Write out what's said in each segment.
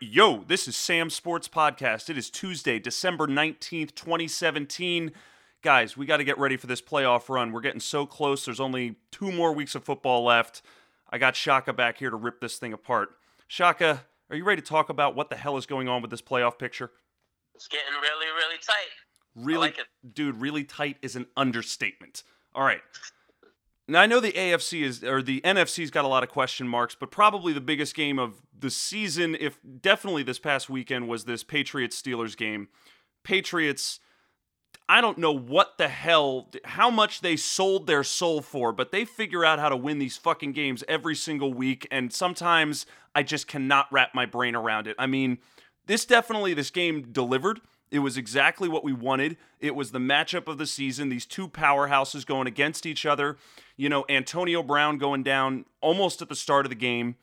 Yo, this is Sam Sports Podcast. It is Tuesday, December 19th, 2017. Guys, we got to get ready for this playoff run. We're getting so close. There's only two more weeks of football left. I got Shaka back here to rip this thing apart. Shaka, are you ready to talk about what the hell is going on with this playoff picture? It's getting really, really tight. Really, like it. dude, really tight is an understatement. All right. Now I know the AFC is or the NFC's got a lot of question marks, but probably the biggest game of the season, if definitely this past weekend, was this Patriots Steelers game. Patriots, I don't know what the hell, how much they sold their soul for, but they figure out how to win these fucking games every single week, and sometimes I just cannot wrap my brain around it. I mean, this definitely this game delivered. It was exactly what we wanted. It was the matchup of the season. These two powerhouses going against each other. You know, Antonio Brown going down almost at the start of the game.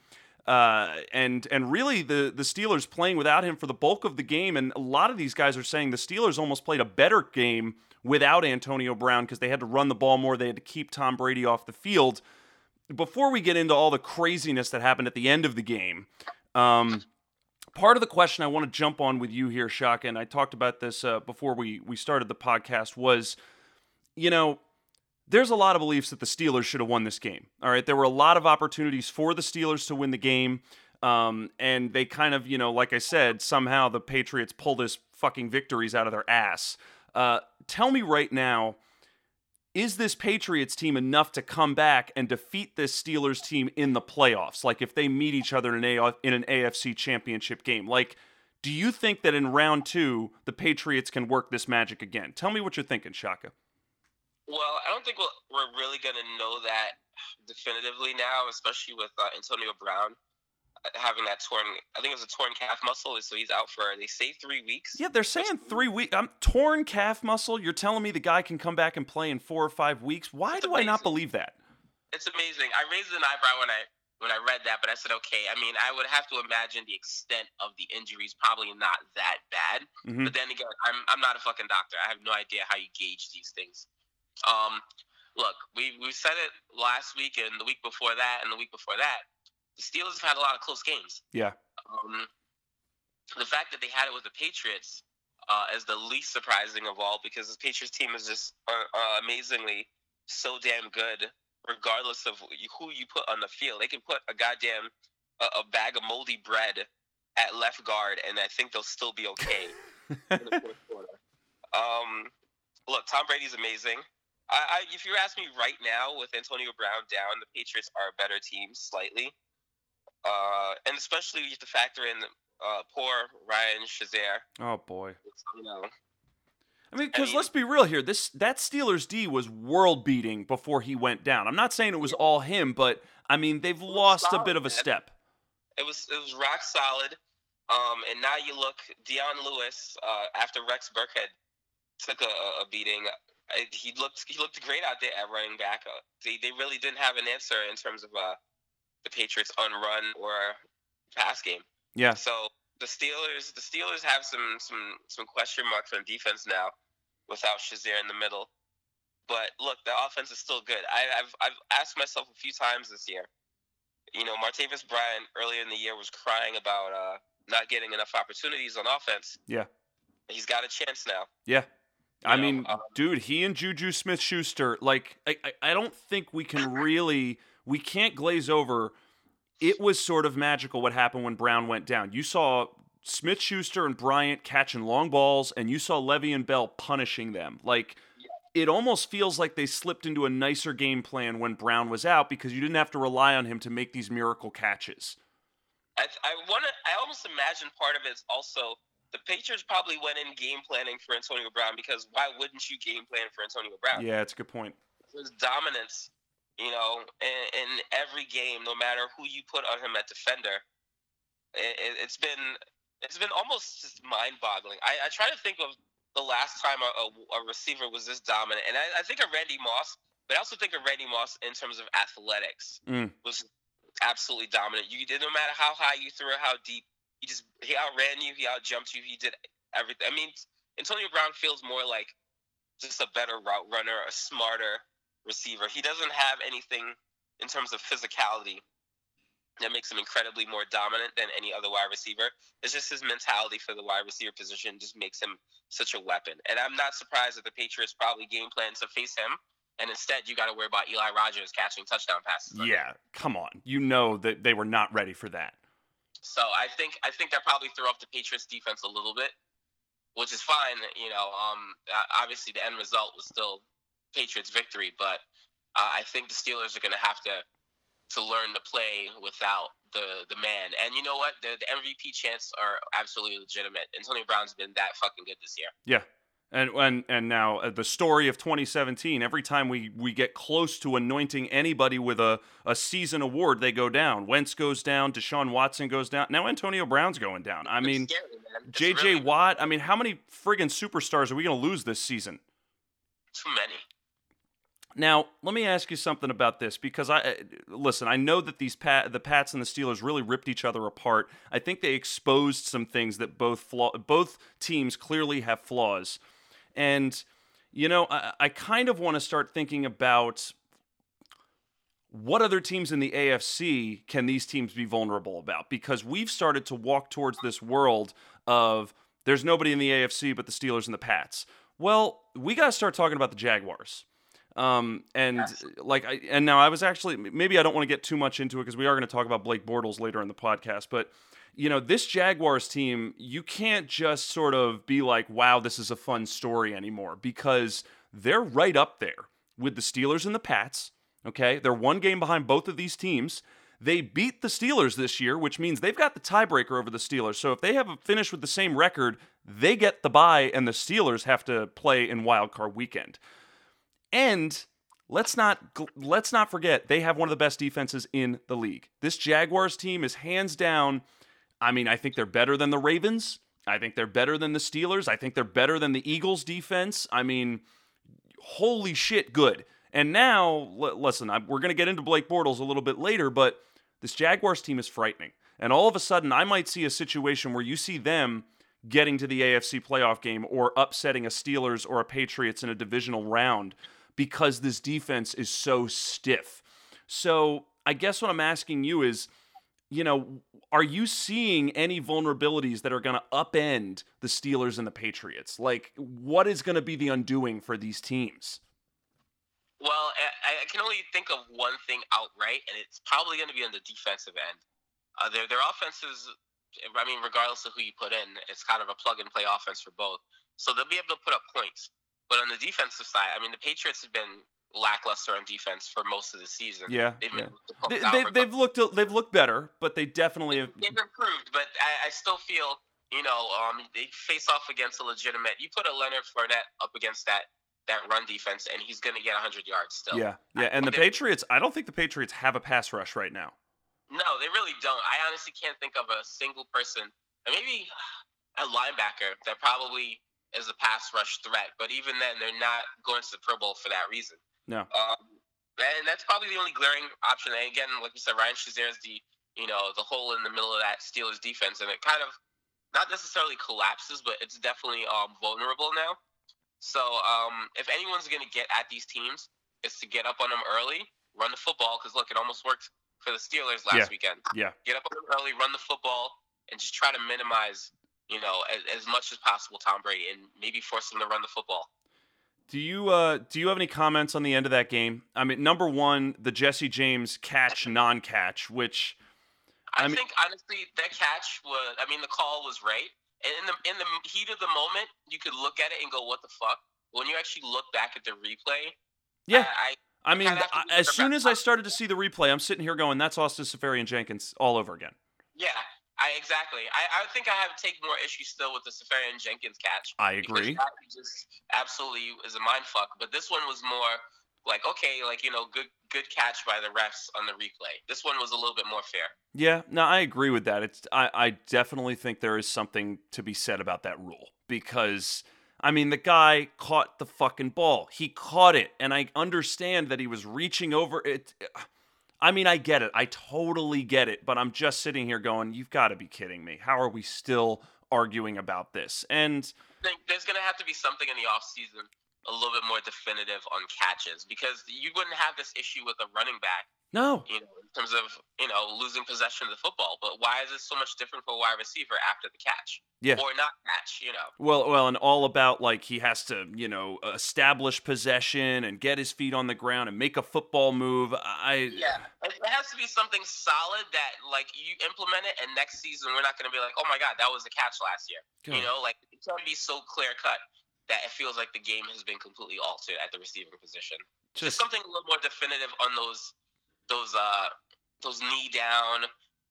Uh, and and really the the Steelers playing without him for the bulk of the game, and a lot of these guys are saying the Steelers almost played a better game without Antonio Brown because they had to run the ball more, they had to keep Tom Brady off the field. Before we get into all the craziness that happened at the end of the game, um, part of the question I want to jump on with you here, Shaka, and I talked about this uh, before we we started the podcast was, you know, there's a lot of beliefs that the Steelers should have won this game. All right, there were a lot of opportunities for the Steelers to win the game, um, and they kind of, you know, like I said, somehow the Patriots pulled this fucking victories out of their ass. Uh, tell me right now is this Patriots team enough to come back and defeat this Steelers team in the playoffs? Like if they meet each other in an, in an AFC championship game? Like, do you think that in round two, the Patriots can work this magic again? Tell me what you're thinking, Shaka. Well, I don't think we'll, we're really going to know that definitively now, especially with uh, Antonio Brown uh, having that torn. I think it was a torn calf muscle, so he's out for they say three weeks. Yeah, they're saying three weeks. I'm torn calf muscle. You're telling me the guy can come back and play in four or five weeks? Why It's do I not believe that? It's amazing. I raised an eyebrow when I when I read that, but I said, okay. I mean, I would have to imagine the extent of the injuries probably not that bad. Mhm. But then again, I'm I'm not a fucking doctor. I have no idea how you gauge these things. Um, look, we we said it last week and the week before that and the week before that. The Steelers have had a lot of close games. Yeah. Um, the fact that they had it with the Patriots uh, is the least surprising of all because the Patriots team is just uh, uh, amazingly so damn good, regardless of who you put on the field. They can put a goddamn a, a bag of moldy bread at left guard, and I think they'll still be okay in the fourth quarter. Um, look, Tom Brady's amazing. I, I, if you ask me right now, with Antonio Brown down, the Patriots are a better team slightly, uh, and especially you have to factor in uh, poor Ryan Shazier. Oh boy. You know, I mean, because mean- let's be real here. This that Steelers D was world beating before he went down. I'm not saying it was all him, but I mean they've lost a bit of a solid, man. step. it was it was rock solid. Um, and now you look, Dion Lewis, uh, after Rex Burkhead took a, a beating, I, he looked he looked great out there at running back. Uh, they they really didn't have an answer in terms of uh, the Patriots on run or pass game. Yeah. So the Steelers the Steelers have some some some question marks on defense now without Shazier in the middle. But look, the offense is still good. I, I've I've asked myself a few times this year. You know, Martavis Bryant earlier in the year was crying about uh, not getting enough opportunities on offense. Yeah. He's got a chance now. Yeah. I know, mean, um, dude, he and Juju Smith Schuster, like, I, I, I don't think we can really, we can't glaze over. It was sort of magical what happened when Brown went down. You saw Smith Schuster and Bryant catching long balls, and you saw Le'Veon Bell punishing them. Like, it almost feels like they slipped into a nicer game plan when Brown was out because you didn't have to rely on him to make these miracle catches. I, I want to. I almost imagine part of it is also the Patriots probably went in game planning for Antonio Brown because why wouldn't you game plan for Antonio Brown? Yeah, it's a good point. his dominance, you know, in, in every game, no matter who you put on him at defender, it, it's been it's been almost just mind-boggling. I, I try to think of the last time a, a, a receiver was this dominant, and I, I think of Randy Moss, but I also think of Randy Moss in terms of athletics Mm. was absolutely dominant. You did no matter how high you threw it, how deep, he just he outran you, he outjumped you, he did everything. I mean, Antonio Brown feels more like just a better route runner, a smarter receiver. He doesn't have anything in terms of physicality that makes him incredibly more dominant than any other wide receiver. It's just his mentality for the wide receiver position just makes him such a weapon. And I'm not surprised that the Patriots probably game plan to face him. And instead, you got to worry about Eli Rogers catching touchdown passes. Yeah, come on. You know that they were not ready for that. So I think I think that probably threw off the Patriots defense a little bit, which is fine. You know, um, obviously the end result was still Patriots victory, but uh, I think the Steelers are going to have to to learn to play without the the man. And you know what? The, the MVP chants are absolutely legitimate. Antonio Brown's been that fucking good this year. Yeah. And, and and now uh, the story of 2017. Every time we, we get close to anointing anybody with a, a season award, they go down. Wentz goes down. Deshaun Watson goes down. Now Antonio Brown's going down. I mean, J.J. Really Watt. I mean, how many friggin' superstars are we going to lose this season? Too many. Now, let me ask you something about this because I uh, listen. I know that these Pat, the Pats and the Steelers really ripped each other apart. I think they exposed some things that both flaw, both teams clearly have flaws, and you know, I, I kind of want to start thinking about what other teams in the AFC can these teams be vulnerable about because we've started to walk towards this world of there's nobody in the AFC but the Steelers and the Pats. Well, we got to start talking about the Jaguars um, and yes. like I and now I was actually maybe I don't want to get too much into it because we are going to talk about Blake Bortles later in the podcast, but you know, this Jaguars team, you can't just sort of be like, wow, this is a fun story anymore because they're right up there with the Steelers and the Pats. Okay. They're one game behind both of these teams. They beat the Steelers this year, which means they've got the tiebreaker over the Steelers. So if they have a finish with the same record, they get the bye, and the Steelers have to play in wild card weekend. And let's not let's not forget they have one of the best defenses in the league. This Jaguars team is hands down. I mean, I think they're better than the Ravens. I think they're better than the Steelers. I think they're better than the Eagles defense. I mean, holy shit, good. And now, l- listen, I, we're going to get into Blake Bortles a little bit later, but this Jaguars team is frightening. And all of a sudden, I might see a situation where you see them getting to the AFC playoff game or upsetting a Steelers or a Patriots in a divisional round because this defense is so stiff. So I guess what I'm asking you is, you know, are you seeing any vulnerabilities that are going to upend the Steelers and the Patriots? Like, what is going to be the undoing for these teams? Well, I, can only think of one thing outright, and it's probably going to be on the defensive end. Uh, their their offenses, I mean, regardless of who you put in, it's kind of a plug and play offense for both. So they'll be able to put up points. But on the defensive side, I mean, the Patriots have been lackluster on defense for most of the season. Yeah, they've, yeah. they, they, they've looked they've looked better, but they definitely have. They've improved, but I, I still feel you know um, they face off against a legitimate. You put a Leonard Fournette up against that that run defense, and he's going to get 100 yards still. Yeah, yeah. And the Patriots, I don't think the Patriots have a pass rush right now. No, they really don't. I honestly can't think of a single person, maybe a linebacker that probably is a pass rush threat. But even then, they're not going to the Pro Bowl for that reason. No. Um, and that's probably the only glaring option. And again, like you said, Ryan Shazier is the you know the hole in the middle of that Steelers defense, and it kind of not necessarily collapses, but it's definitely um, vulnerable now. So um, if anyone's going to get at these teams, it's to get up on them early, run the football. Because look, it almost worked for the Steelers last yeah. weekend. Yeah. Get up on them early, run the football, and just try to minimize you know, as, as much as possible, Tom Brady, and maybe force him to run the football. Do you uh, do you have any comments on the end of that game? I mean, number one, the Jesse James catch non-catch, which I, I mean, think honestly that catch was. I mean, the call was right, and in the in the heat of the moment, you could look at it and go, "What the fuck?" When you actually look back at the replay, yeah, I, I, I mean, I, as soon as I started to see the replay, I'm sitting here going, "That's Austin Seferian-Jenkins all over again." Yeah, I exactly. I, I think I have to take more issues still with the Seferian-Jenkins catch. I agree. Just absolutely is a mind fuck. But this one was more like okay, like you know, good good catch by the refs on the replay. This one was a little bit more fair. Yeah, no, I agree with that. It's I, I definitely think there is something to be said about that rule because I mean the guy caught the fucking ball. He caught it, and I understand that he was reaching over it. I mean, I get it. I totally get it. But I'm just sitting here going, you've got to be kidding me. How are we still arguing about this? And there's going to have to be something in the off season a little bit more definitive on catches because you wouldn't have this issue with a running back No. you know, in terms of you know losing possession of the football. But why is it so much different for a wide receiver after the catch? Yeah. or not catch? You know, Well, well, and all about like he has to, you know, establish possession and get his feet on the ground and make a football move. I yeah, it has to be something solid that like you implement it, and next season we're not going to be like, oh my god, that was a catch last year. You know, like it can't be so clear cut that it feels like the game has been completely altered at the receiving position. Just just something a little more definitive on those those uh those knee down.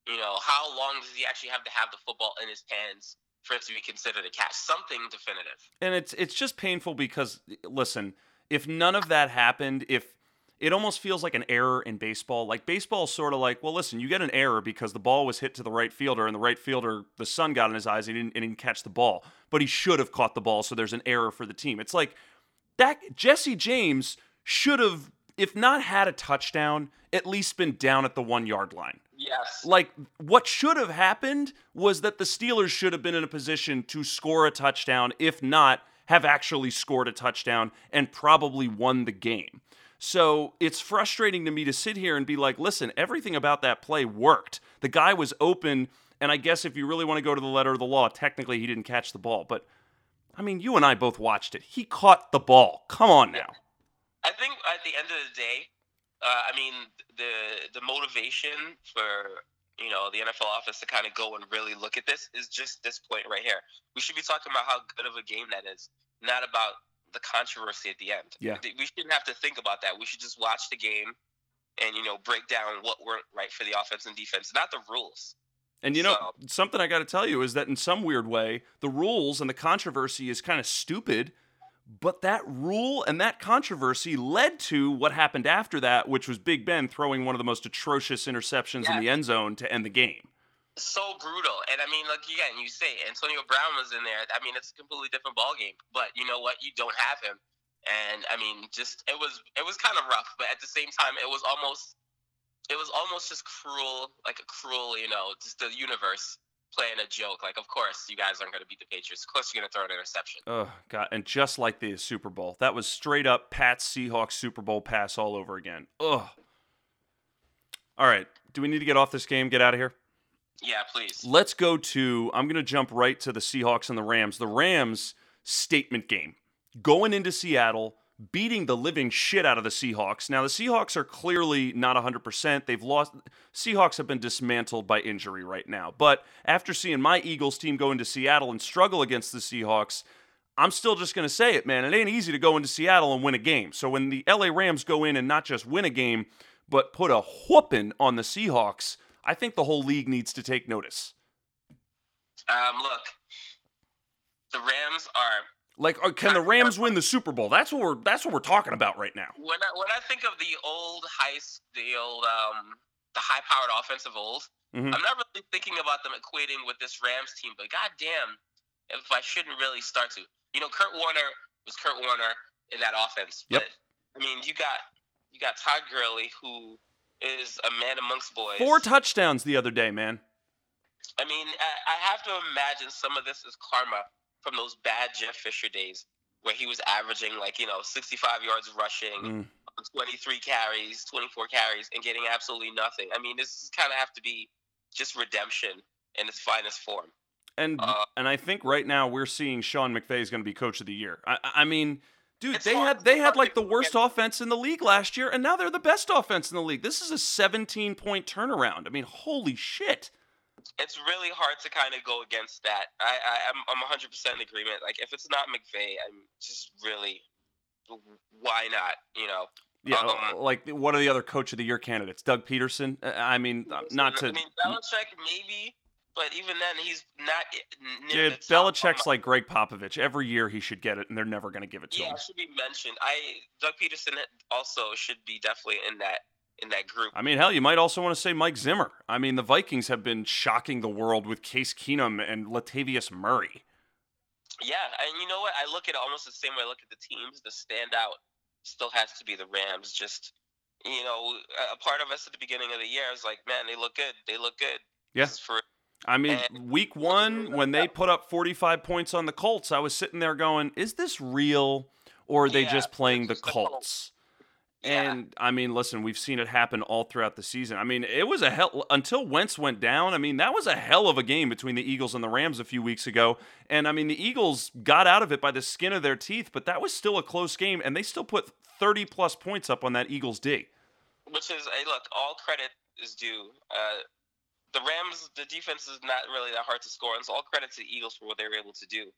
You know, how long does he actually have to have the football in his hands for it to be considered a catch? Something definitive. and it's it's just painful because listen, if none of that happened, if it almost feels like an error in baseball. Like baseball is sort of like, well, listen, you get an error because the ball was hit to the right fielder, and the right fielder, the sun got in his eyes, and he didn't, and he didn't catch the ball, but he should have caught the ball, so there's an error for the team. It's like that Jesse James should have, if not had a touchdown, at least been down at the one yard line. Yes. Like what should have happened was that the Steelers should have been in a position to score a touchdown, if not have actually scored a touchdown and probably won the game. So it's frustrating to me to sit here and be like, listen, everything about that play worked. The guy was open, and I guess if you really want to go to the letter of the law, technically he didn't catch the ball. But I mean, you and I both watched it. He caught the ball. Come on now. I think at the end of the day, uh, I mean, the the motivation for you know the NFL office to kind of go and really look at this is just this point right here. We should be talking about how good of a game that is, not about the controversy at the end. Yeah. we shouldn't have to think about that. We should just watch the game and you know break down what weren't right for the offense and defense, not the rules. And you know, So- something I got to tell you is that in some weird way, the rules and the controversy is kind of stupid, but that rule and that controversy led to what happened after that, which was Big Ben throwing one of the most atrocious interceptions in the end zone to end the game. So brutal. And I mean, like again, you say Antonio Brown was in there. I mean, it's a completely different ball game. But you know what? You don't have him. And I mean, just it was it was kind of rough, but at the same time, it was almost it was almost just cruel, like a cruel, you know, just the universe playing a joke. Like, of course, you guys aren't going to beat the Patriots. Of course, you're going to throw an interception. Oh god! And just like the Super Bowl, that was straight up Pat's Seahawks Super Bowl pass all over again. Ugh. All right, do we need to get off this game? Get out of here. Yeah, please. Let's go to. I'm going to jump right to the Seahawks and the Rams. The Rams statement game going into Seattle, beating the living shit out of the Seahawks. Now the Seahawks are clearly not 100%. They've lost. Seahawks have been dismantled by injury right now. But after seeing my Eagles team go into Seattle and struggle against the Seahawks. I'm still just going to say it, man. It ain't easy to go into Seattle and win a game. So when the LA Rams go in and not just win a game, but put a whooping on the Seahawks, I think the whole league needs to take notice. Um, look, the Rams are Like, uh, can the Rams win the Super Bowl? That's what we're that's what we're talking about right now. when I when I think of the old high, the old um, the high powered offense of old, Mhm. I'm not really thinking about them equating with this Rams team. But goddamn, if I shouldn't really start to, you know, Kurt Warner was Kurt Warner in that offense. Yep. But I mean, you got you got Todd Gurley, who is a man amongst boys. Four touchdowns the other day, man. I mean, I, have to imagine some of this is karma from those bad Jeff Fisher days where he was averaging like you know 65 yards rushing. Mm. 23 carries, 24 carries, and getting absolutely nothing. I mean, this is kind of have to be just redemption in its finest form. And Uh, and I think right now we're seeing Sean McVay is going to be coach of the year. I I mean, dude, It's they hard- had they had like the worst offense in the league last year, and now they're the best offense in the league. This is a 17 point turnaround. I mean, holy shit. It's really hard to kind of go against that. I, I I'm I'm 100 percent in agreement. Like if it's not McVay, I'm just really why not? You know, Yeah, Um, like what are the other coach of the year candidates? Doug Pederson. Uh, I mean, uh, not to. I mean, Belichick maybe, but even then, he's not. near Dude, Belichick's like Gregg Popovich. Every year he should get it, and they're never going to give it to Yeah, him. it should be mentioned. I Doug Pederson also should be definitely in that in that group. I mean, hell, you might also want to say Mike Zimmer. I mean, the Vikings have been shocking the world with Case Keenum and Latavius Murray. Yeah, and you know what? I look at it almost the same way I look at the teams. The standout still has to be the Rams. Just you know, a- part of us at the beginning of the year is like, man, they look good. They look good. Yeah. This is for I mean, And- week one, when they put up 45 points on the Colts, I was sitting there going, is this real? or are they Yeah, just playing the. Colts? Yeah. And I mean, listen, we've seen it happen all throughout the season. I mean, it was a hell until Wentz went down. I mean, that was a hell of a game between the Eagles and the Rams a few weeks ago. And I mean, the Eagles got out of it by the skin of their teeth, but that was still a close game, and they still put 30 plus points up on that Eagles D. which is hey, look, all credit is due. Uh, the Rams, the defense is not really that hard to score, and so all credit to the Eagles for what they were able to do,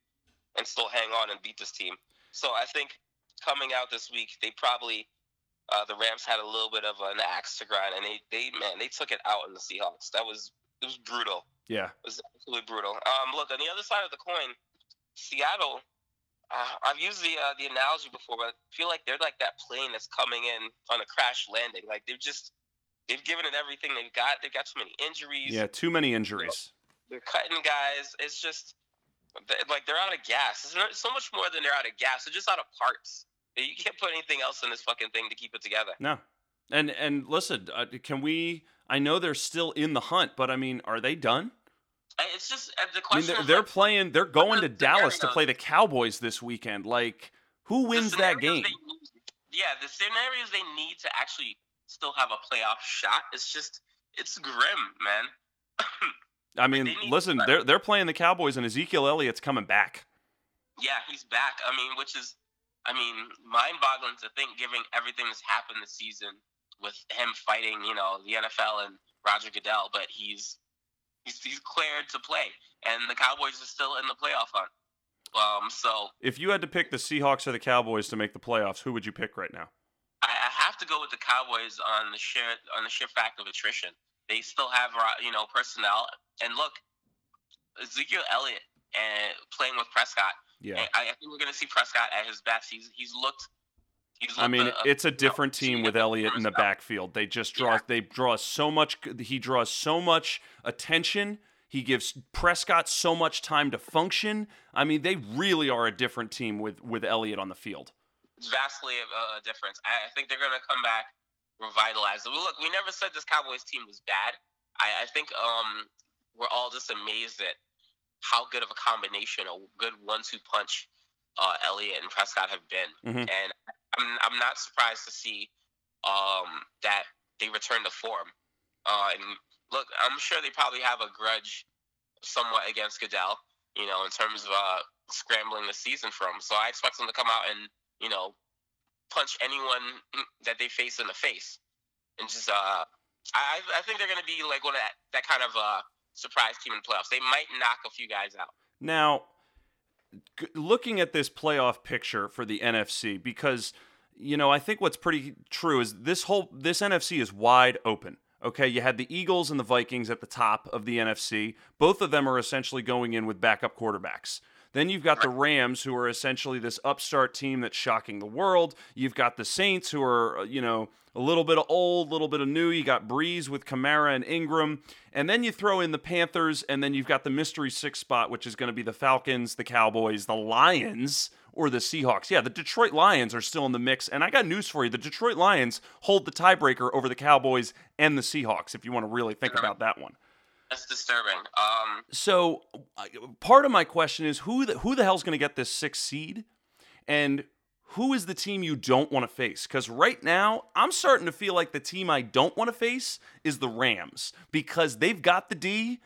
and still hang on and beat this team. So I think coming out this week, they probably uh, the Rams had a little bit of an axe to grind, and they they man they took it out on the Seahawks. That was it was brutal. Yeah. It was absolutely brutal. Um, look on the other side of the coin, Seattle. Uh, I've used the uh, the analogy before, but I feel like they're like that plane that's coming in on a crash landing. Like they've just they've given it everything they've got. They've got so many injuries. Yeah, too many injuries. They're cutting guys. It's just like they're out of gas. It's not, so much more than they're out of gas. They're just out of parts. You can't put anything else in this fucking thing to keep it together. No. And and listen, uh, can we I know they're still in the hunt, but I mean, are they done? It's just uh, the I mean, question. they're, they're like, playing. They're going to Dallas to play the Cowboys this weekend. Like, who wins that game? need- yeah, the scenarios they need to actually still have a playoff shot. It's just it's grim, man. I mean, listen, they're they're playing the Cowboys, and Ezekiel Elliott's coming back. yeah, he's back. I mean, which is, I mean, mind-boggling to think, given everything that's happened this season with him fighting, you know, the NFL and Roger Goodell, but he's he's he's cleared to play, and the Cowboys are still in the playoff hunt. Um, so If you had to pick the Seahawks or the Cowboys to make the playoffs, who would you pick right now? Have to go with the Cowboys on the sheer on the sheer fact of attrition. They still have uh, you know personnel, and look, Ezekiel Elliott and playing with Prescott. Yeah. I, I think we're going to see Prescott at his best. He's he's looked. I mean, uh, it's a different team with Elliott in the personnel. backfield. They just draw. Yeah. They draw so much. He draws so much attention. He gives Prescott so much time to function. I mean, they really are a different team with with Elliott on the field. Vastly a, a difference. I, I think they're going to come back revitalized. Look, we never said this Cowboys team was bad. I, I think um, we're all just amazed at how good of a combination, a good one-two punch, uh, Elliott and Prescott have been. Mhm. And I'm, I'm not surprised to see um, that they return to form. Uh, and look, I'm sure they probably have a grudge somewhat against Goodell, you know, in terms of uh, scrambling the season for him. So I expect them to come out and, you know, punch anyone that they face in the face. And just, uh, I, I think they're to be like one of that, that kind of uh, surprise team in playoffs. They might knock a few guys out. Now, looking at this playoff picture for the NFC, because you know I think what's pretty true is this whole this NFC is wide open. Okay, you had the Eagles and the Vikings at the top of the NFC. Both of them are essentially going in with backup quarterbacks. Then you've got the Rams, who are essentially this upstart team that's shocking the world. You've got the Saints, who are, uh, you know, a little bit of old, a little bit of new. You got Brees with Kamara and Ingram. And then you throw in the Panthers, and then you've got the mystery six spot, which is going to be the Falcons, the Cowboys, the Lions, or the Seahawks. Yeah, the Detroit Lions are still in the mix. And I got news for you the Detroit Lions hold the tiebreaker over the Cowboys and the Seahawks, if you want to really think about that one. That's disturbing. Um, So part of my question is who the, who the hell's going to get this sixth seed, and who is the team you don't want to face? Because right now I'm starting to feel like the team I don't want to face is the Rams because they've got the D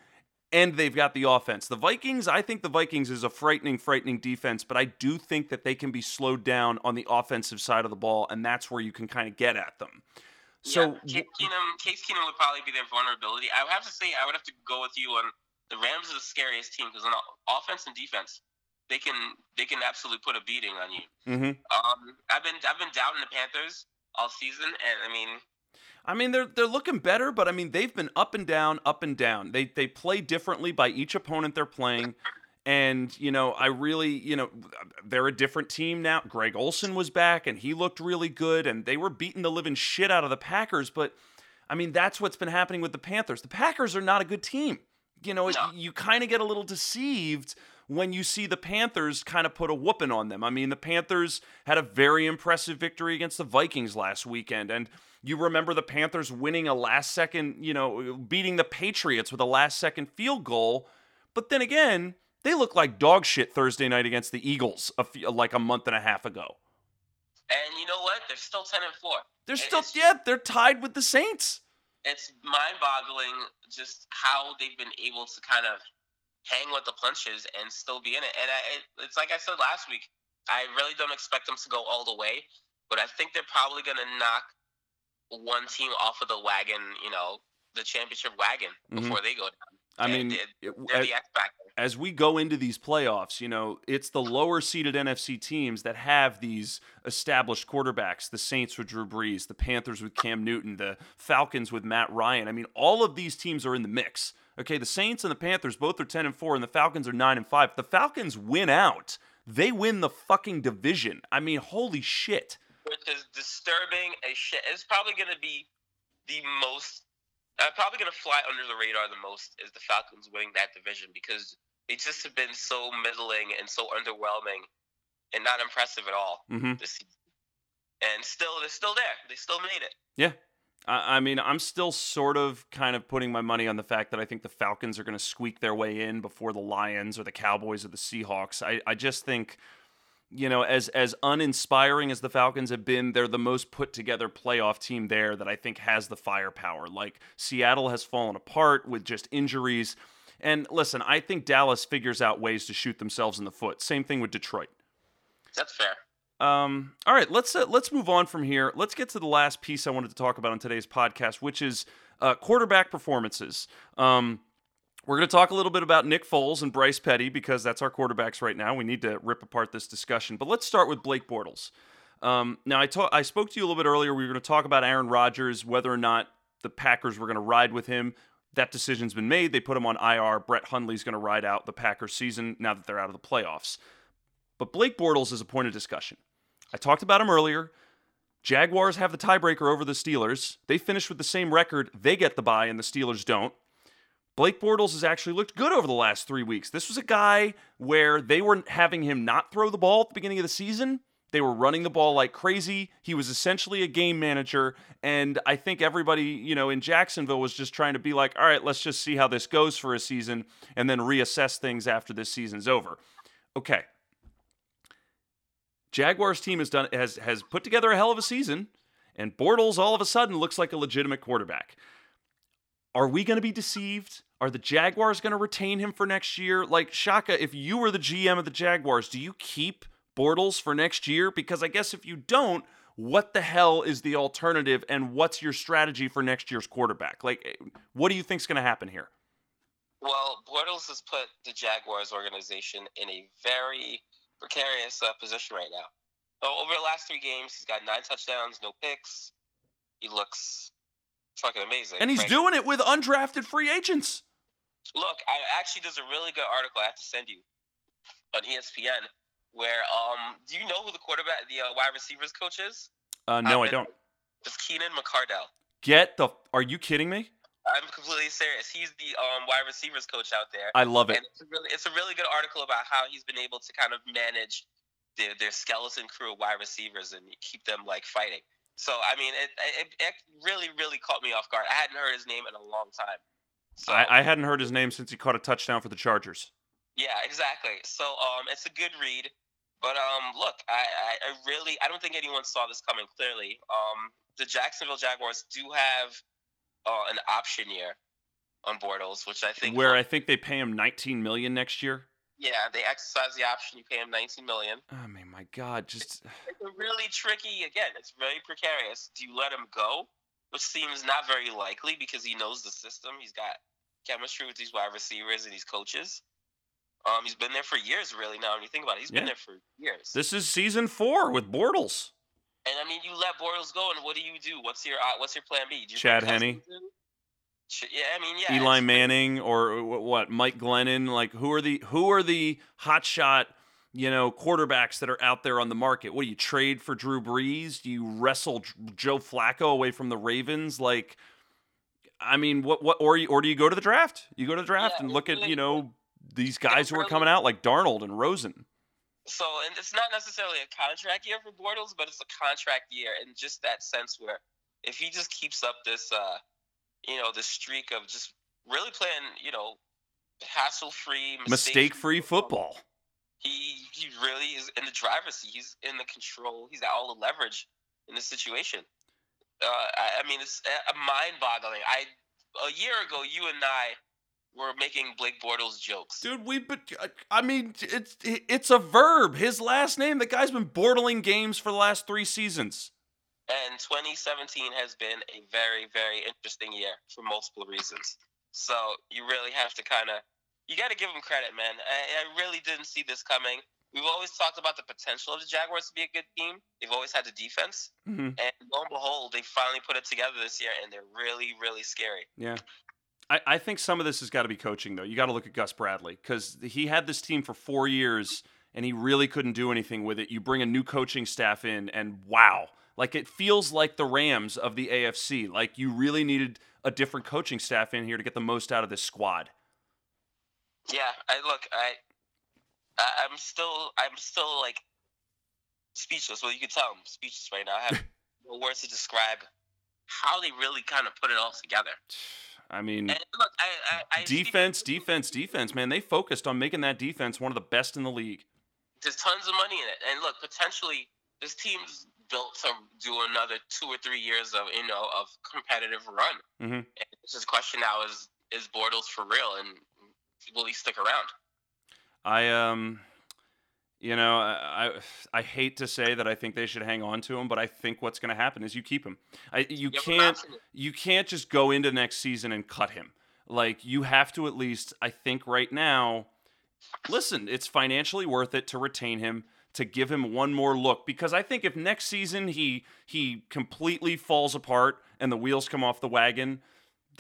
and they've got the offense. The Vikings, I think the Vikings is a frightening, frightening defense, but I do think that they can be slowed down on the offensive side of the ball, and that's where you can kind of get at them. So yeah, Case Keenum, Case Keenum would probably be their vulnerability. I would have to say, I would have to go with you on the Rams are the scariest team because on offense and defense, they can they can absolutely put a beating on you. mhm. Um, I've been I've been doubting the Panthers all season, and I mean, I mean, they're they're looking better, but I mean, they've been up and down, up and down. They they play differently by each opponent they're playing, and you know, I really, you know, they're a different team now. Greg Olsen was back, and he looked really good, and they were beating the living shit out of the Packers. But I mean, that's what's been happening with the Panthers. The Packers are not a good team. You know, it, you kind of get a little deceived when you see the Panthers kind of put a whooping on them. I mean, the Panthers had a very impressive victory against the Vikings last weekend, and you remember the Panthers winning a last second, you know, beating the Patriots with a last second field goal. But then again, they look like dog shit Thursday night against the Eagles a fe- like a month and a half ago. And you know what? They're still ten and four. They're It- still yeah, they're tied with the Saints. It's mind-boggling just how they've been able to kind of hang with the punches and still be in it. And I, it, it's like I said last week. I really don't expect them to go all the way, but I think they're probably going to knock one team off of the wagon. You know, the championship wagon Mhm. before they go down. I mean, They're the X factor. as we go into these playoffs, you know, it's the lower seeded NFC teams that have these established quarterbacks. The Saints with Drew Brees, the Panthers with Cam Newton, the Falcons with Matt Ryan. I mean, all of these teams are in the mix. Okay, the Saints and the Panthers both are 10 and 4 and the Falcons are 9 and 5. The Falcons win out. They win the fucking division. I mean, holy shit. which is disturbing as shit. It's probably going to be the most, uh, probably going to fly under the radar the most is the Falcons winning that division because they just have been so middling and so underwhelming and not impressive at all Mhm. this season. And still, they're still there. They still made it. Yeah. I, I mean, I'm still sort of kind of putting my money on the fact that I think the Falcons are going to squeak their way in before the Lions or the Cowboys or the Seahawks. I, I just think, you know, as as uninspiring as the Falcons have been, they're the most put together playoff team there that I think has the firepower. Like Seattle has fallen apart with just injuries. And listen, I think Dallas figures out ways to shoot themselves in the foot. Same thing with Detroit. That's fair. Um, all right, let's uh, let's move on from here. Let's get to the last piece I wanted to talk about on today's podcast, which is uh, quarterback performances. Um, we're going to talk a little bit about Nick Foles and Bryce Petty because that's our quarterbacks right now. We need to rip apart this discussion, but let's start with Blake Bortles. Um, now, I ta- I spoke to you a little bit earlier. We were going to talk about Aaron Rodgers, whether or not the Packers were going to ride with him. That decision's been made. They put him on IR. Brett Hundley's going to ride out the Packers season now that they're out of the playoffs. But Blake Bortles is a point of discussion. I talked about him earlier. Jaguars have the tiebreaker over the Steelers. They finish with the same record. They get the bye, and the Steelers don't. Blake Bortles has actually looked good over the last three weeks. This was a guy where they were having him not throw the ball at the beginning of the season. They were running the ball like crazy. He was essentially a game manager. And I think everybody, you know, in Jacksonville was just trying to be like, all right, let's just see how this goes for a season and then reassess things after this season's over. Okay. Jaguars team has done has has put together a hell of a season, and Bortles all of a sudden looks like a legitimate quarterback. Are we going to be deceived? Are the Jaguars going to retain him for next year? Like Shaka, if you were the GM of the Jaguars, do you keep Bortles for next year? Because I guess if you don't, what the hell is the alternative, and what's your strategy for next year's quarterback? Like, what do you think's going to happen here? Well, Bortles has put the Jaguars organization in a very precarious uh, position right now. So over the last three games, he's got nine touchdowns, no picks. He looks fucking amazing. And he's frankly. doing it with undrafted free agents. Look, I actually there's a really good article I have to send you on ESPN where um do you know who the quarterback the uh, wide receivers coach is? Uh, no, I I've don't. It's Keenan McCardell. Get the. Are you kidding me? I'm completely serious. He's the um wide receivers coach out there. I love it. And it's a really it's a really good article about how he's been able to kind of manage their their skeleton crew of wide receivers and keep them like fighting. So I mean, it it, it really really caught me off guard. I hadn't heard his name in a long time. So I, I hadn't heard his name since he caught a touchdown for the Chargers. yeah, exactly. So um, it's a good read. But um, look, I, I, I really I don't think anyone saw this coming clearly. Um, the Jacksonville Jaguars do have uh, an option year on Bortles, which I think Where I think they pay him 19 million next year. yeah they exercise the option. You pay him 19 million. I mean, my God, just It's a really tricky. Again, it's very precarious. Do you let him go, which seems not very likely because he knows the system. He's got chemistry with these wide receivers and these coaches. Um, he's been there for years, really. Now, when you think about it, he's been there for years. this is season four with Bortles. and I mean, you let Bortles go, and what do you do? What's your uh, What's your plan B? Do you Chad bring Henne? Ch- Yeah, I mean, yeah. Eli Manning or wh- what? Mike Glennon. Like who are the who are the hotshot you know quarterbacks that are out there on the market? What do you trade for Drew Brees? Do you wrestle Joe Flacco away from the Ravens? Like, I mean, what what or you, or do you go to the draft? You go to the draft Yeah, and look at you know these guys who are coming out like Darnold and Rosen. So, and it's not necessarily a contract year for Bortles, but it's a contract year in just that sense where if he just keeps up this, uh, you know, this streak of just really playing, you know, hassle-free, Mistake-free football. he he really is in the driver's seat. He's in the control. He's got all the leverage in the situation. Uh, I, I mean, it's uh, mind-boggling. I a year ago, you and I were making Blake Bortles jokes. Dude, we but I mean, it's it's a verb. His last name. The guy's been bortling games for the last three seasons. And 2017 has been a very, very interesting year for multiple reasons. So you really have to kind of, you got to give him credit, man. I, I really didn't see this coming. We've always talked about the potential of the Jaguars to be a good team. They've always had the defense, mm-hmm. and lo and behold, they finally put it together this year, and they're really, really scary. Yeah. I, I think some of this has got to be coaching, though. You got to look at Gus Bradley because he had this team for four years and he really couldn't do anything with it. You bring a new coaching staff in, and wow, like it feels like the Rams of the AFC. Like you really needed a different coaching staff in here to get the most out of this squad. Yeah, I look, I, I'm still, I'm still like speechless. Well, you can tell I'm speechless right now. I have no words to describe how they really kind of put it all together. I mean, look, I, I, I defense, defense, defense. Man, they focused on making that defense one of the best in the league. There's tons of money in it, and look, potentially this team's built to do another two or three years of you know of competitive run. Mm-hmm. And it's just a question now is is Bortles for real, and will he stick around? I um, you know, I I hate to say that I think they should hang on to him, but I think what's going to happen is you keep him. I you, can't you can't just go into next season and cut him. Like you have to at least I think right now. Listen, it's financially worth it to retain him to give him one more look because I think if next season he he completely falls apart and the wheels come off the wagon,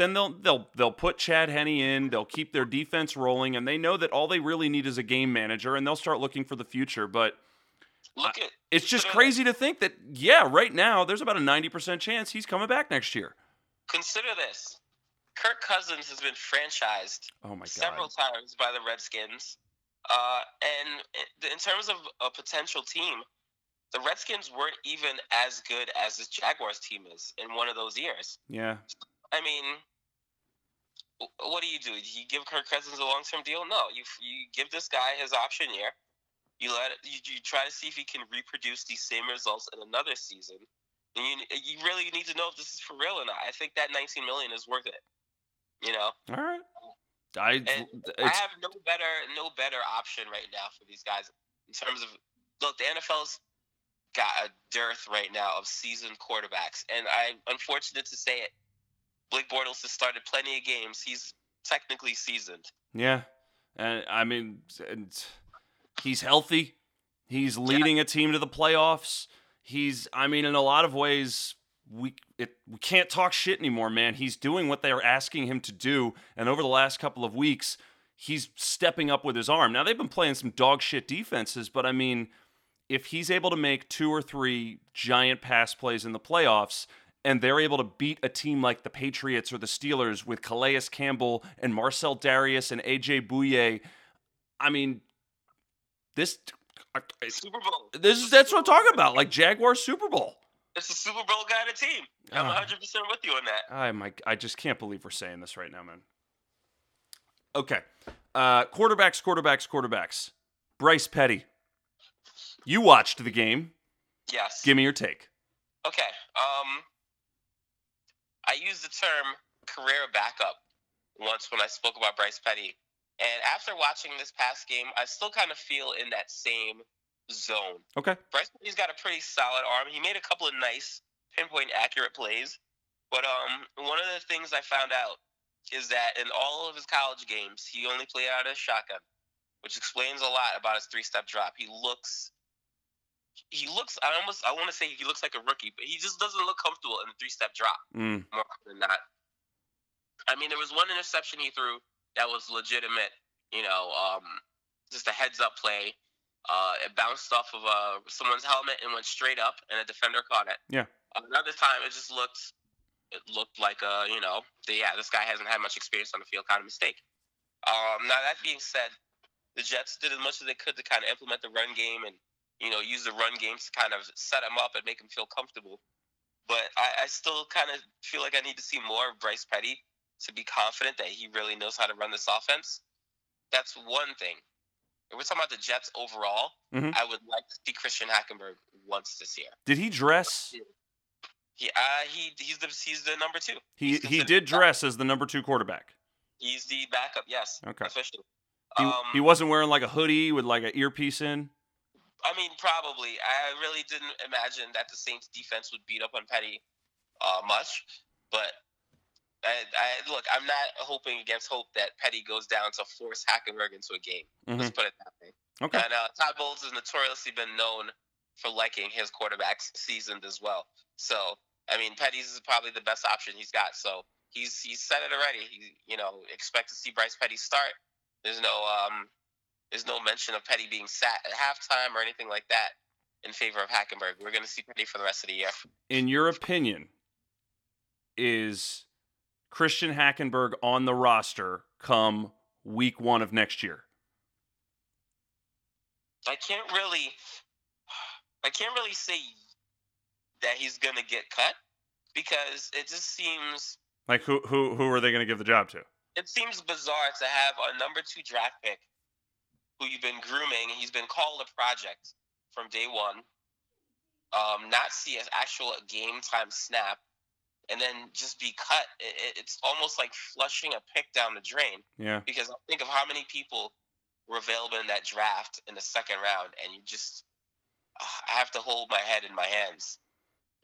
then they'll they'll they'll put Chad Henne in, they'll keep their defense rolling, and they know that all they really need is a game manager, and they'll start looking for the future. But Look at, it's just crazy to think that yeah, right now there's about a ninety percent chance he's coming back next year. Consider this: Kirk Cousins has been franchised oh my God. several times by the Redskins. Uh, and in terms of a potential team, the Redskins weren't even as good as this Jaguars team is in one of those years. Yeah. I mean, what do you do? Do you give Kirk Cousins a long term deal? No. You you give this guy his option year. You let you, you try to see if he can reproduce these same results in another season. And you you really need to know if this is for real or not. I think that 19 million is worth it. You know. All right. I I have no better no better option right now for these guys in terms of look the NFL's got a dearth right now of seasoned quarterbacks, and I'm unfortunate to say it. Blake Bortles has started plenty of games. He's technically seasoned. Yeah, and I mean, and he's healthy. He's leading yeah. a team to the playoffs. He's, I mean, in a lot of ways, we it we can't talk shit anymore, man. He's doing what they're asking him to do, and over the last couple of weeks, he's stepping up with his arm. Now they've been playing some dog shit defenses, but I mean, if he's able to make two or three giant pass plays in the playoffs, and they're able to beat a team like the Patriots or the Steelers with Calais Campbell and Marcell Dareus and AJ Bouye, I mean, this Super Bowl. This is that's what I'm talking about, like Jaguar Super Bowl. It's a Super Bowl kind of team. I'm uh, 100 percent with you on that. I my I just can't believe we're saying this right now, man. Okay, uh, quarterbacks, quarterbacks, quarterbacks. Bryce Petty. You watched the game. Yes. Give me your take. Okay. Um, I used the term career backup once when I spoke about Bryce Petty, and after watching this past game, I still kind of feel in that same zone. Okay. Bryce Petty's got a pretty solid arm. He made a couple of nice pinpoint accurate plays. But um, one of the things I found out is that in all of his college games, he only played out of shotgun, which explains a lot about his three-step drop. He looks, he looks. I almost, I want to say he looks like a rookie, but he just doesn't look comfortable in the three-step drop mm. more than not. I mean, there was one interception he threw that was legitimate. You know, um, just a heads-up play uh, it bounced off of uh, someone's helmet and went straight up, and a defender caught it. Yeah. Another time, it just looked it looked like a you know, the, yeah, this guy hasn't had much experience on the field, kind of mistake. Um, now that being said, the Jets did as much as they could to kind of implement the run game and you know use the run game to kind of set him up and make him feel comfortable. But I, I still kind of feel like I need to see more of Bryce Petty to be confident that he really knows how to run this offense. That's one thing. if we're talking about the Jets overall, Mhm. I would like to see Christian Hackenberg once this year. Did he dress? He uh he he's the he's the number two. He he did dress as the number two quarterback. He's the backup. Yes. Okay. Officially. He, um, he wasn't wearing like a hoodie with like an earpiece in. I mean, probably. I really didn't imagine that the Saints defense would beat up on Petty uh, much, but I, I look. I'm not hoping against hope that Petty goes down to force Hackenberg into a game. Let's put it that way. Okay. And uh, Todd Bowles has notoriously been known for liking his quarterbacks seasoned as well. So I mean, Petty's is probably the best option he's got. So he's he's said it already. He you know expect to see Bryce Petty start. There's no um there's no mention of Petty being sat at halftime or anything like that in favor of Hackenberg. We're going to see Petty for the rest of the year. In your opinion, is Christian Hackenberg on the roster come week one of next year? I can't really, I can't really say that he's going to get cut because it just seems Like who who who are they going to give the job to? it seems bizarre to have a number two draft pick who you've been grooming. He's been called a project from day one. Um, not see an actual game time snap, and then just be cut. It, it- it's almost like flushing a pick down the drain. Yeah. Because I think of how many people were available in that draft in the second round, and you just, I have to hold my head in my hands.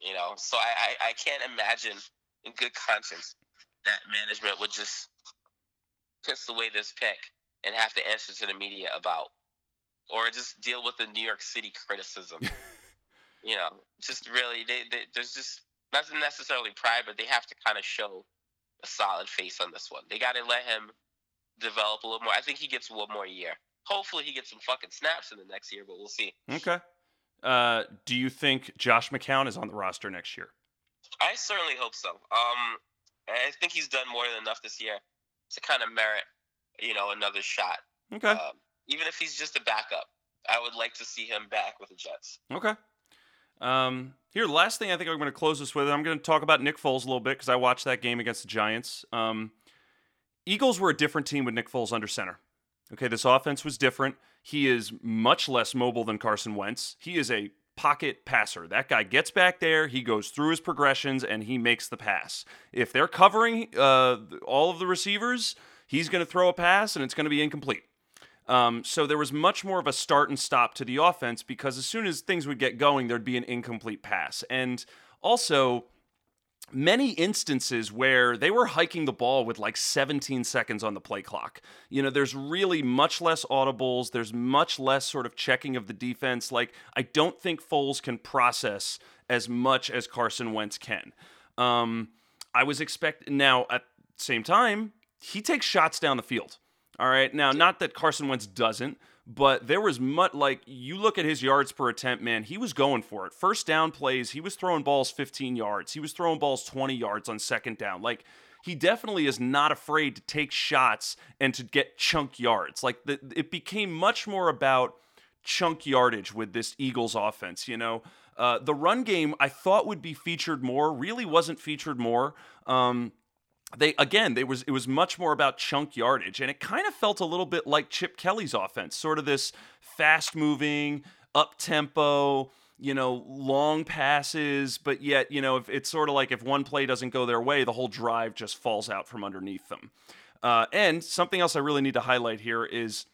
You know, so I, I, I can't imagine in good conscience that management would just piss away this pick and have to answer to the media about, or just deal with the New York City criticism. you know, just really, they, they, there's just nothing necessarily pride, but they have to kind of show a solid face on this one. They got to let him develop a little more. I think he gets one more year. Hopefully, he gets some fucking snaps in the next year, but we'll see. Okay. Uh, do you think Josh McCown is on the roster next year? I certainly hope so. Um, I think he's done more than enough this year to kind of merit, you know, another shot. Okay. Um, even if he's just a backup, I would like to see him back with the Jets. Okay. Um, here, last thing I think I'm going to close this with, I'm going to talk about Nick Foles a little bit because I watched that game against the Giants. Um, Eagles were a different team with Nick Foles under center. Okay, this offense was different. He is much less mobile than Carson Wentz. He is a pocket passer. That guy gets back there, he goes through his progressions, and he makes the pass. If they're covering uh, all of the receivers, he's going to throw a pass and it's going to be incomplete. Um, so there was much more of a start and stop to the offense because as soon as things would get going, there'd be an incomplete pass. And also, many instances where they were hiking the ball with like 17 seconds on the play clock. You know, there's really much less audibles, there's much less sort of checking of the defense. Like, I don't think Foles can process as much as Carson Wentz can. Um, I was expecting, now at the same time, he takes shots down the field. All right. Now, not that Carson Wentz doesn't, but there was much like you look at his yards per attempt, man, he was going for it. First down plays, he was throwing balls 15 yards. He was throwing balls 20 yards on second down. Like he definitely is not afraid to take shots and to get chunk yards. Like the, it became much more about chunk yardage with this Eagles offense, you know. Uh, the run game I thought would be featured more, really wasn't featured more. Um, they again they was it was much more about chunk yardage and it kind of felt a little bit like Chip Kelly's offense sort of this fast moving up tempo you know long passes but yet you know if it's sort of like if one play doesn't go their way the whole drive just falls out from underneath them. Uh, and something else I really need to highlight here is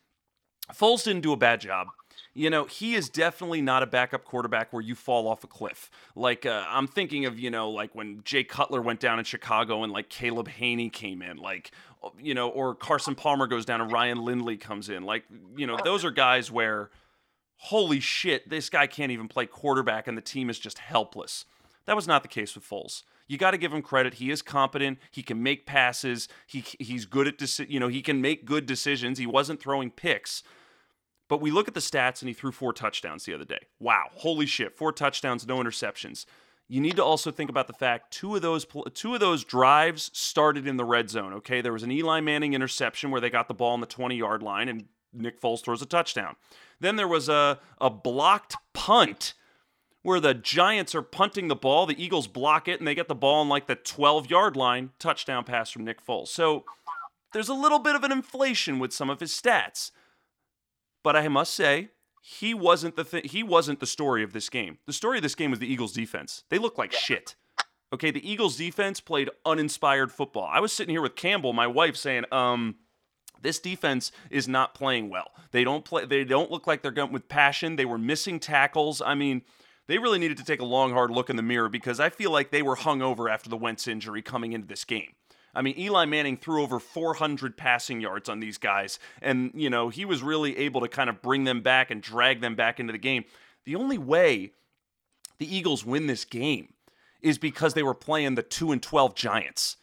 Foles didn't do a bad job you know, he is definitely not a backup quarterback where you fall off a cliff. Like, uh, I'm thinking of, you know, like when Jay Cutler went down in Chicago and like Caleb Hanie came in, like, you know, or Carson Palmer goes down and Ryan Lindley comes in. Like, you know, those are guys where, holy shit, this guy can't even play quarterback and the team is just helpless. That was not the case with Foles. You got to give him credit. He is competent. He can make passes. He he's good at deci- you know he can make good decisions. He wasn't throwing picks. But we look at the stats and he threw four touchdowns the other day. Wow, holy shit, four touchdowns, no interceptions. You need to also think about the fact two of those two of those drives started in the red zone, okay? There was an Eli Manning interception where they got the ball on the 20-yard line and Nick Foles throws a touchdown. Then there was a a blocked punt where the Giants are punting the ball, the Eagles block it and they get the ball on like the 12-yard line, touchdown pass from Nick Foles. So there's a little bit of an inflation with some of his stats. But I must say, he wasn't the th- he wasn't the story of this game. The story of this game was the Eagles defense. They looked like shit. Okay, the Eagles defense played uninspired football. I was sitting here with Campbell, my wife, saying, um, this defense is not playing well. They don't play they don't look like they're going with passion. They were missing tackles. I mean, they really needed to take a long hard look in the mirror because I feel like they were hung over after the Wentz injury coming into this game. I mean, Eli Manning threw over 400 passing yards on these guys, and, you know, he was really able to kind of bring them back and drag them back into the game. The only way the Eagles win this game is because they were playing the 2 and 12 Giants.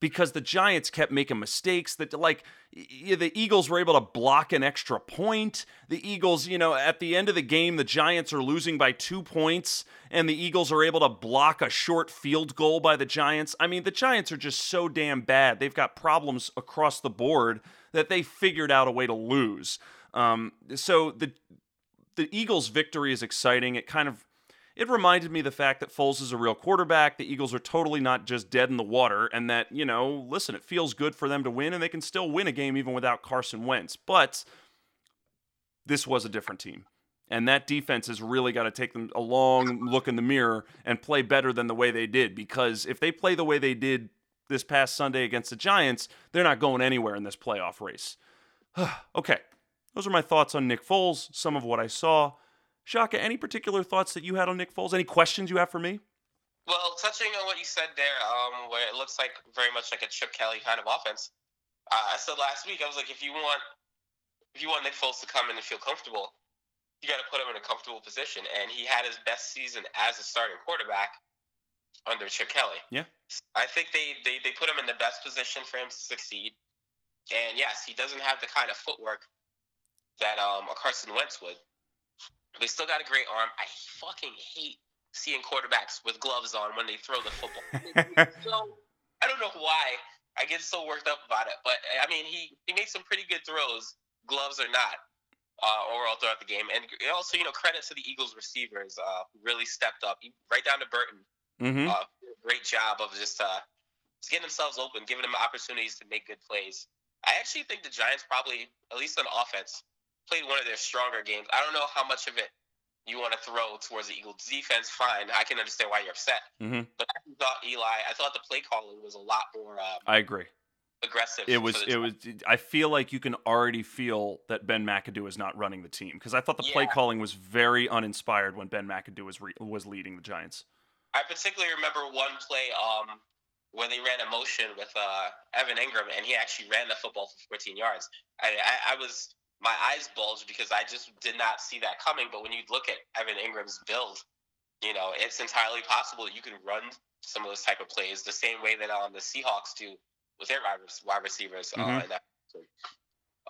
Because the Giants kept making mistakes that, like, the Eagles were able to block an extra point. The Eagles, you know, at the end of the game, the Giants are losing by two points, and the Eagles are able to block a short field goal by the Giants. I mean, the Giants are just so damn bad. They've got problems across the board that they figured out a way to lose. Um, so the the Eagles' victory is exciting. It kind of it reminded me the fact that Foles is a real quarterback. The Eagles are totally not just dead in the water, and that, you know, listen, it feels good for them to win, and they can still win a game even without Carson Wentz. But this was a different team. And that defense has really got to take them a long look in the mirror and play better than the way they did. Because if they play the way they did this past Sunday against the Giants, they're not going anywhere in this playoff race. okay, those are my thoughts on Nick Foles, some of what I saw. Shaka, any particular thoughts that you had on Nick Foles? Any questions you have for me? Well, touching on what you said there, um, where it looks like very much like a Chip Kelly kind of offense. Uh, I said last week, I was like, if you want, if you want Nick Foles to come in and feel comfortable, you got to put him in a comfortable position. And he had his best season as a starting quarterback under Chip Kelly. Yeah. I think they, they, they put him in the best position for him to succeed. And yes, he doesn't have the kind of footwork that um, a Carson Wentz would. But he's still got a great arm. I fucking hate seeing quarterbacks with gloves on when they throw the football. so, I don't know why I get so worked up about it, but I mean, he he made some pretty good throws, gloves or not, uh, overall throughout the game. And also, you know, credit to the Eagles receivers uh, who really stepped up, right down to Burton. Mm-hmm. Uh, great job of just uh, just getting themselves open, giving them opportunities to make good plays. I actually think the Giants probably, at least on offense, played one of their stronger games. I don't know how much of it you want to throw towards the Eagles defense. Fine, I can understand why you're upset. Mm-hmm. But I thought Eli, I thought the play calling was a lot more. Um, I agree. Aggressive. It was. It was. I feel like you can already feel that Ben McAdoo is not running the team because I thought the Yeah. play calling was very uninspired when Ben McAdoo was re- was leading the Giants. I particularly remember one play um, where they ran a motion with uh, Evan Engram, and he actually ran the football for 14 yards. I, I, I was my eyes bulged because I just did not see that coming. But when you look at Evan Engram's build, you know it's entirely possible that you can run some of those type of plays the same way that um, the Seahawks do with their wide rec- wide receivers. Uh, Mhm. in that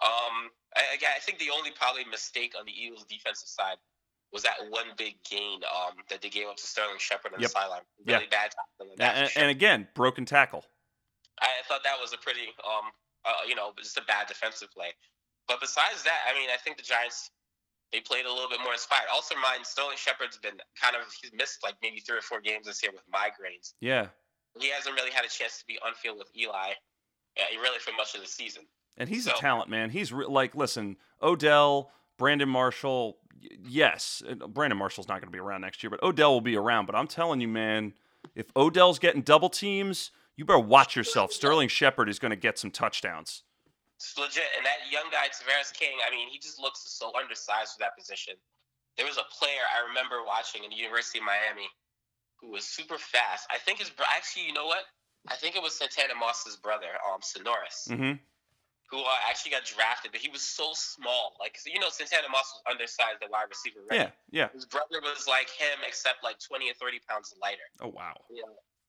um, I, I think the only probably mistake on the Eagles' defensive side was that one big gain um, that they gave up to Sterling Shepard on Yep. the sideline. Yeah. Really bad tackle And, and, and again, broken tackle. I thought that was a pretty, um, uh, you know, just a bad defensive play. But besides that, I mean, I think the Giants they played a little bit more inspired. Also, mind Sterling Shepard's been kind of he's missed like maybe three or four games this year with migraines. Yeah. He hasn't really had a chance to be on field with Eli, uh, really for much of the season. And he's a talent, man. He's re- like, listen, Odell, Brandon Marshall. Yes, Brandon Marshall's not going to be around next year, but Odell will be around. But I'm telling you, man, if Odell's getting double teams, you better watch yourself. Sterling Shepard is going to get some touchdowns. It's legit. And that young guy, Tavarres King, I mean, he just looks so undersized for that position. There was a player I remember watching in the University of Miami who was super fast. I think his bro- actually, you know what? I think it was Santana Moss's brother, um, Sinorice, Mm-hmm. who uh, actually got drafted, but he was so small. Like, you know, Santana Moss was undersized at wide receiver, right? Yeah, yeah. His brother was like him, except like 20 or 30 pounds lighter. Oh wow. Yeah.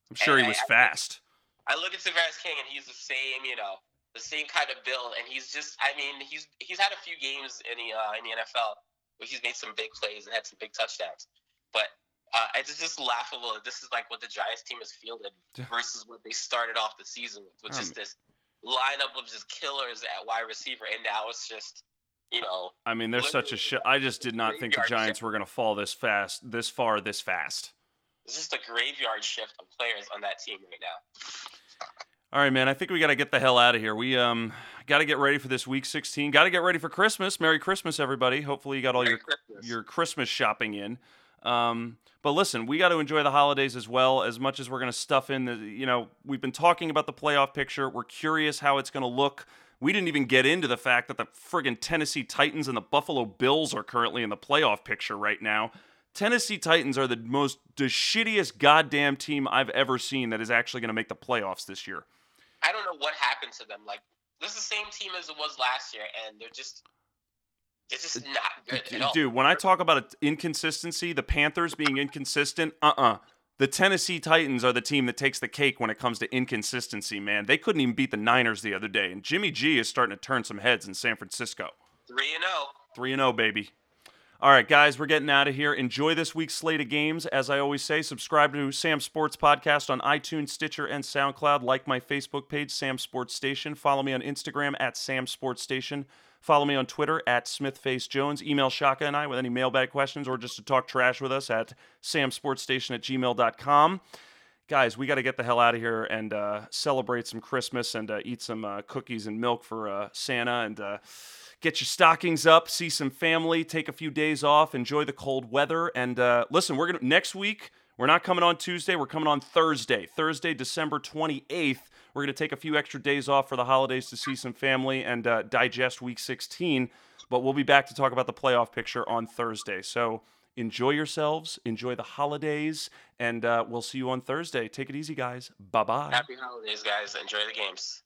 I'm sure he was I- I- fast. I look at Tavarres King and he's the same, you know, the same kind of build, and he's just, I mean, he's he's had a few games in the uh, in the NFL where he's made some big plays and had some big touchdowns, but uh, it's just laughable. This is like what the Giants team has fielded versus what they started off the season with, just Um, this lineup of just killers at wide receiver, and now it's just, you know, I mean, there's such a shit. I just did not think the Giants were going to fall this fast, this far, this fast. it's just a graveyard shift of players on that team right now. All right, man. I think we got to get the hell out of here. We um got to get ready for this week 16. Got to get ready for Christmas. Merry Christmas, everybody. Hopefully, you got all Merry your Christmas. your Christmas shopping in. Um, but listen, we got to enjoy the holidays as well. As much as we're going to stuff in the, you know, we've been talking about the playoff picture. We're curious how it's going to look. We didn't even get into the fact that the friggin' Tennessee Titans and the Buffalo Bills are currently in the playoff picture right now. Tennessee Titans are the most the shittiest goddamn team I've ever seen that is actually going to make the playoffs this year. I don't know what happened to them. Like this is the same team as it was last year, and they're just they're just not good at all. Dude, when I talk about inconsistency, the Panthers being inconsistent, uh uh The Tennessee Titans are the team that takes the cake when it comes to inconsistency, man. They couldn't even beat the Niners the other day, and Jimmy G is starting to turn some heads in San Francisco. Three and oh. zero. 3 0, baby. All right, guys, we're getting out of here. Enjoy this week's slate of games. As I always say, subscribe to Sam Sports Podcast on iTunes, Stitcher, and SoundCloud. Like my Facebook page, Sam Sports Station. Follow me on Instagram at Sam Sports Station. Follow me on Twitter at SmithFaceJones. Email Shaka and I with any mailbag questions or just to talk trash with us at samsportstation at gmail.com. Guys, we got to get the hell out of here and uh, celebrate some Christmas and uh, eat some uh, cookies and milk for uh, Santa and uh, get your stockings up, see some family, take a few days off, enjoy the cold weather. And uh, listen, we're gonna next week. We're not coming on Tuesday. We're coming on Thursday. Thursday, December 28th. We're going to take a few extra days off for the holidays to see some family and uh, digest week 16. But we'll be back to talk about the playoff picture on Thursday. So enjoy yourselves, enjoy the holidays, and uh, we'll see you on Thursday. Take it easy, guys. Bye bye. Happy holidays, guys. Enjoy the games.